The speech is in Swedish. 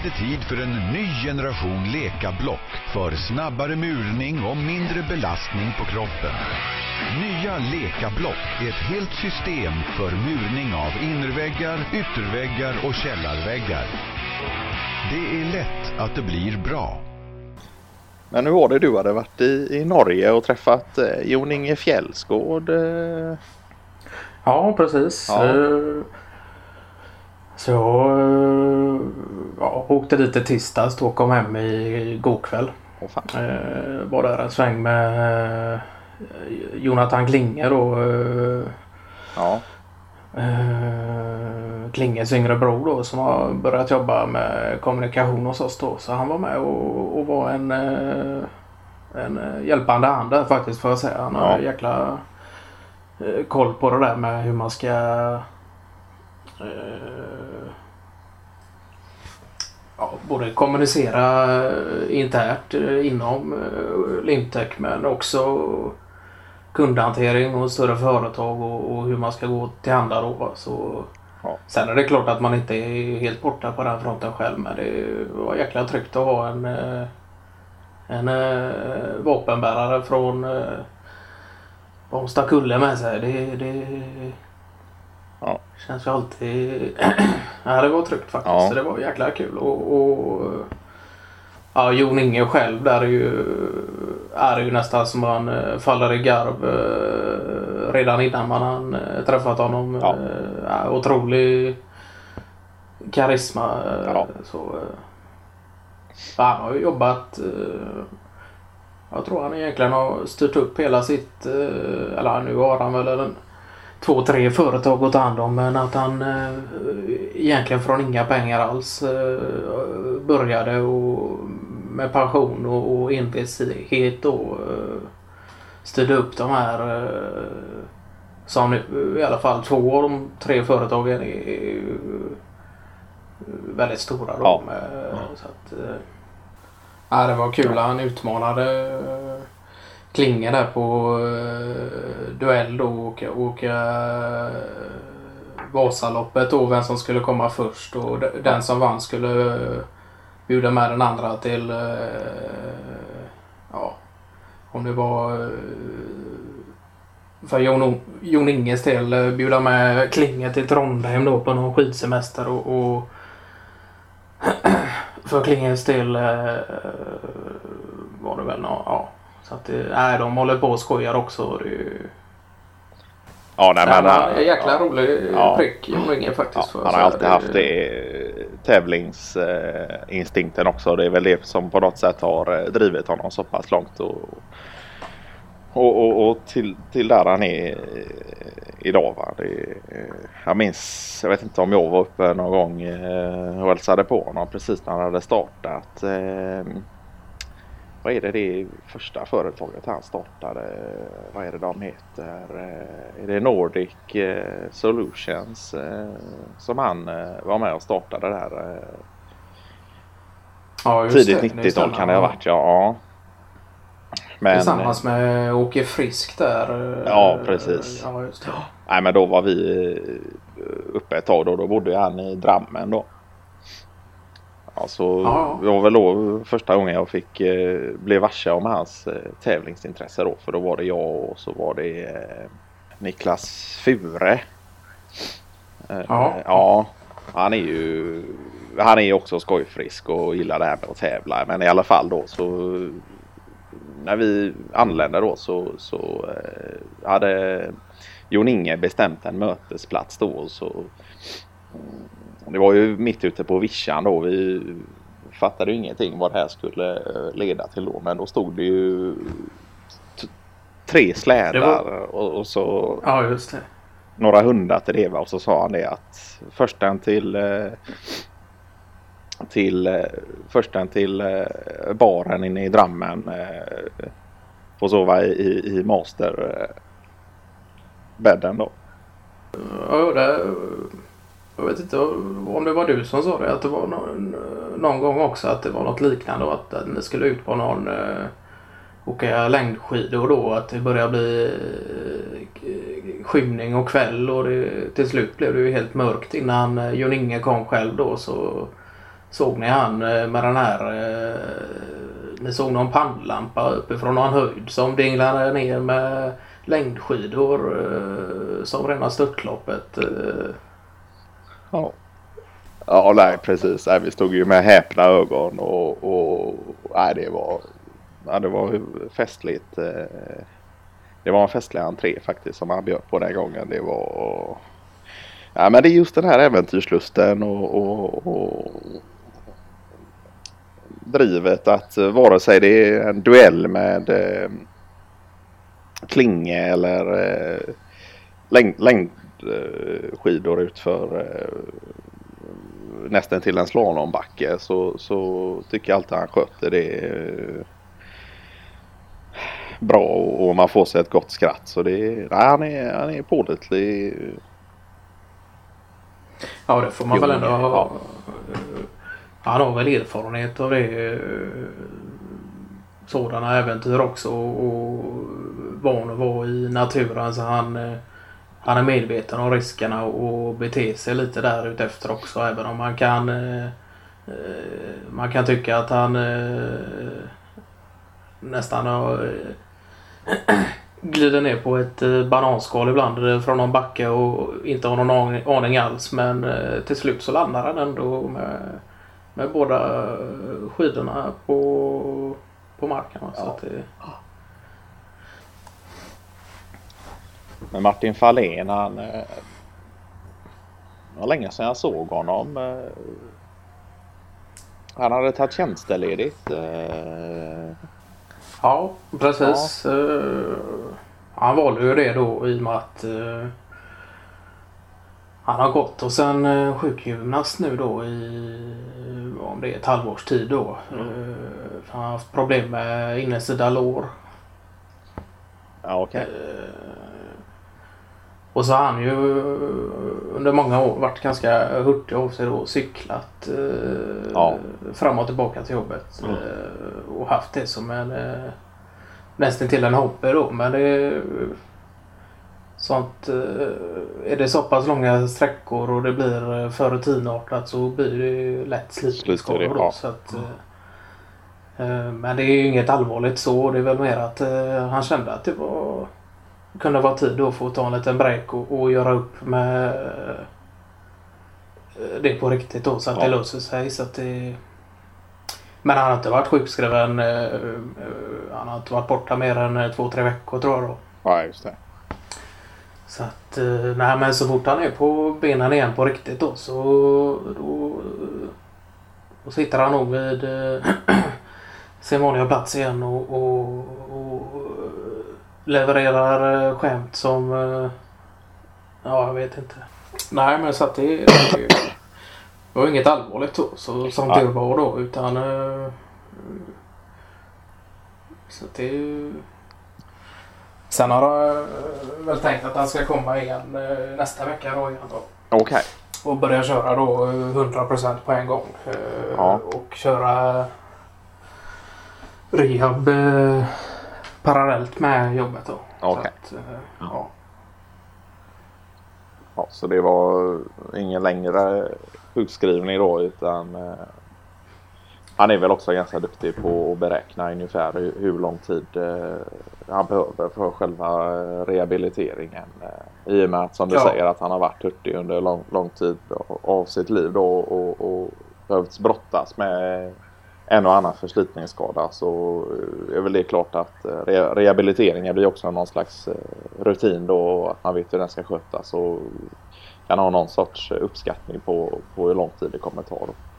är det tid för en ny generation lekablock för snabbare murning och mindre belastning på kroppen. Nya lekablock är ett helt system för murning av innerväggar, ytterväggar och källarväggar. Det är lätt att det blir bra. Men hur var det du hade varit i, i Norge och träffat eh, Jon Inge Fjällsgård? Eh, Ja, precis. Ja. Eh, Så jag eh, ja, åkte dit i tisdags och kom hem i går kväll. åh fan. Eh, Var där en sväng med eh, Jonathan Klinge då. eh, Ja, eh, Klinges yngre bror då som har börjat jobba med kommunikation hos oss då. Så han var med och, och var en, eh, en hjälpande hand där faktiskt får jag säga. Han har Ja. jäkla eh, koll på det där med hur man ska eh, ja, både kommunicera eh, internt eh, inom eh, Limtech men också kundhantering och större företag och, och hur man ska gå tillhanda då. Så, Ja. Sen är det klart att man inte är helt borta på den fronten själv men det var jäkla tryggt att ha en, en vapenbärare från Bomstakulle med sig. Det, det. Känns ju alltid... ja, det var tryggt faktiskt. Ja. Så det var jäkla kul. Och, och, ja, Jon Inge själv där är ju, är ju nästan som man eh, faller i garv eh, redan innan man eh, träffat honom. Ja. Ja, otrolig karisma. Ja. Så, eh, han har ju jobbat jag tror han egentligen har styrt upp hela sitt, eller nu har han väl en, två, tre företag att ta hand om men att han eh, egentligen från inga pengar alls eh, började och med passion och, och envishet och eh, styrde upp de här eh, som nu, i alla fall två av de tre företagen är, är ju väldigt stora då. Ja. Med, så att, eh, ja, det var kul. Han utmanade Klinge där på eh, duell då och åka, åka eh, Vasaloppet då, vem som skulle komma först och de- den som vann skulle eh, bjuda med den andra till eh, ja, om det var för Jon, O- Jon Inges del bjuda med Klinge till Trondheim då på någon skidsemester och, och för Klinges del var det väl nå ja. Så att det, nej, de håller på och skojar också. Det är ju ja nej, det men, var en äh, jäkla ja. rolig Ja. prick Inge Ja, faktiskt. jag han har alltid haft det tävlingsinstinkten också. Det är väl det som på något sätt har eh, drivit honom så pass långt. Och, och, och, och till, till där han är eh, idag. Va? Det, eh, jag minns, jag vet inte om jag var uppe någon gång eh, och hälsade på honom precis när han hade startat. Vad är det det första företaget han startade? Vad är det de heter? Eh, Är det Nordic eh, Solutions eh, som han var med och startade där? ja, Tidigt det. Det 90-tal stämmer. kan det ha varit ja. ja. Men, Tillsammans med Åke Frisk där. Ja, precis. Ja, nej, men då var vi uppe ett tag då. Då bodde han i Drammen då. Alltså, Ja, det var väl då första gången jag fick eh, bli varse om hans eh, tävlingsintresse då. För då var det jag och så var det eh, Niklas Fure. Eh, Ja. ja. Han är ju han är också skojfrisk och gillar det här med att tävla. Men i alla fall då så när vi anlände då så, så eh, hade Jon Inge bestämt en mötesplats då. Så, det var ju mitt ute på vischan då. Vi fattade ju ingenting vad det här skulle eh, leda till då. Men då stod det ju tre slädar var- och, och så Ja, några hundar till det och så sa han det att försten till eh, till eh, försten till baren inne i Drammen får sova i, i, i master eh, bädden då. Ja, det, jag vet inte om det var du som sa det. Att det var någon, någon gång också att det var något liknande. Och att, att ni skulle ut på någon eh, åka längdskidor då. Att det började bli eh, skymning och kväll. Och det, till slut blev det ju helt mörkt innan eh, Jon Inge kom själv då. Så Såg ni han eh, med den här... Eh, ni såg någon pannlampa uppifrån någon höjd som dinglade ner med längdskidor eh, som rena störtloppet. Eh. Ja. Ja, nej precis. Nej, vi stod ju med häpna ögon och, och nej, det var, ja, det var festligt. Eh, det var en festlig entré faktiskt som han bjöd på den gången. Det var... Ja, men det är just den här äventyrslusten och, och, och drivet att vare sig det är en duell med eh, klinge eller eh, läng, läng, eh, utför eh, nästan till en slalombacke så, så tycker jag alltid han sköter det eh, bra och man får sig ett gott skratt. Så det nej, han är, han är pålitlig. Ja det får man väl ändå ha. Han har väl erfarenhet av det. Sådana äventyr också och van att vara i naturen så han han är medveten om riskerna och beter sig lite där utefter också även om man kan eh, man kan tycka att han nästan har glider ner på ett eh, bananskal ibland från någon backe och inte har någon aning alls. Men eh, till slut så landar han ändå med, med båda skidorna på, på marken. Ja. Så det... Men Martin Fahlén han... Eh, det var länge sedan jag såg honom. Han hade tagit tjänsteledigt. Ja, precis. Ja. Han valde ju det då i och med att han har gått hos en sjukgymnast nu då i om det är ett halvårs tid då. Mm. han har haft problem med innersida lår. Ja, okay. Och så har han ju under många år varit ganska hurtig av sig då. Cyklat eh, ja. fram och tillbaka till jobbet. Mm. Eh, och haft det som en eh, nästan till en hobby då. Men det sånt eh, är det så pass långa sträckor och det blir eh, för rutinartat så blir det lätt slitskador. Ja. Så att, eh, men det är ju inget allvarligt så. Det är väl mer att han kände att det var kunde vara tid då för att ta en liten break och, och göra upp med eh, det på riktigt då så att ja. det löser sig. Så att det... Men han har inte varit sjukskriven. Eh, eh, han har inte varit borta mer än två, tre veckor tror jag då. Ja, just det. Så att, nej men så fort han är på benen igen på riktigt då så då, då sitter han nog vid sin vanliga plats igen och, och, och levererar eh, skämt som... Eh, ja, jag vet inte. Nej, men så att det, det, var inget allvarligt då, så, som tur var då. Utan... Eh, så att det. Sen har jag väl tänkt att han ska komma igen nästa vecka då igen då. Okej. Okay. Och börja köra då 100% på en gång. Ja. Och köra rehab parallellt med jobbet då. Okej. Okay. Eh, ja. ja. Så det var ingen längre sjukskrivning då utan eh, han är väl också ganska duktig på att beräkna ungefär hur, hur lång tid eh, han behöver för själva rehabiliteringen. Eh, I och med att som du ja. säger att han har varit hurtig under lång, lång tid av sitt liv då och, och behövt brottas med en och annan förslitningsskada så eh, är väl det klart att eh, re rehabiliteringen blir också någon slags eh, rutin då och att man vet hur den ska skötas och kan ha någon sorts uppskattning på, på hur lång tid det kommer ta. Då.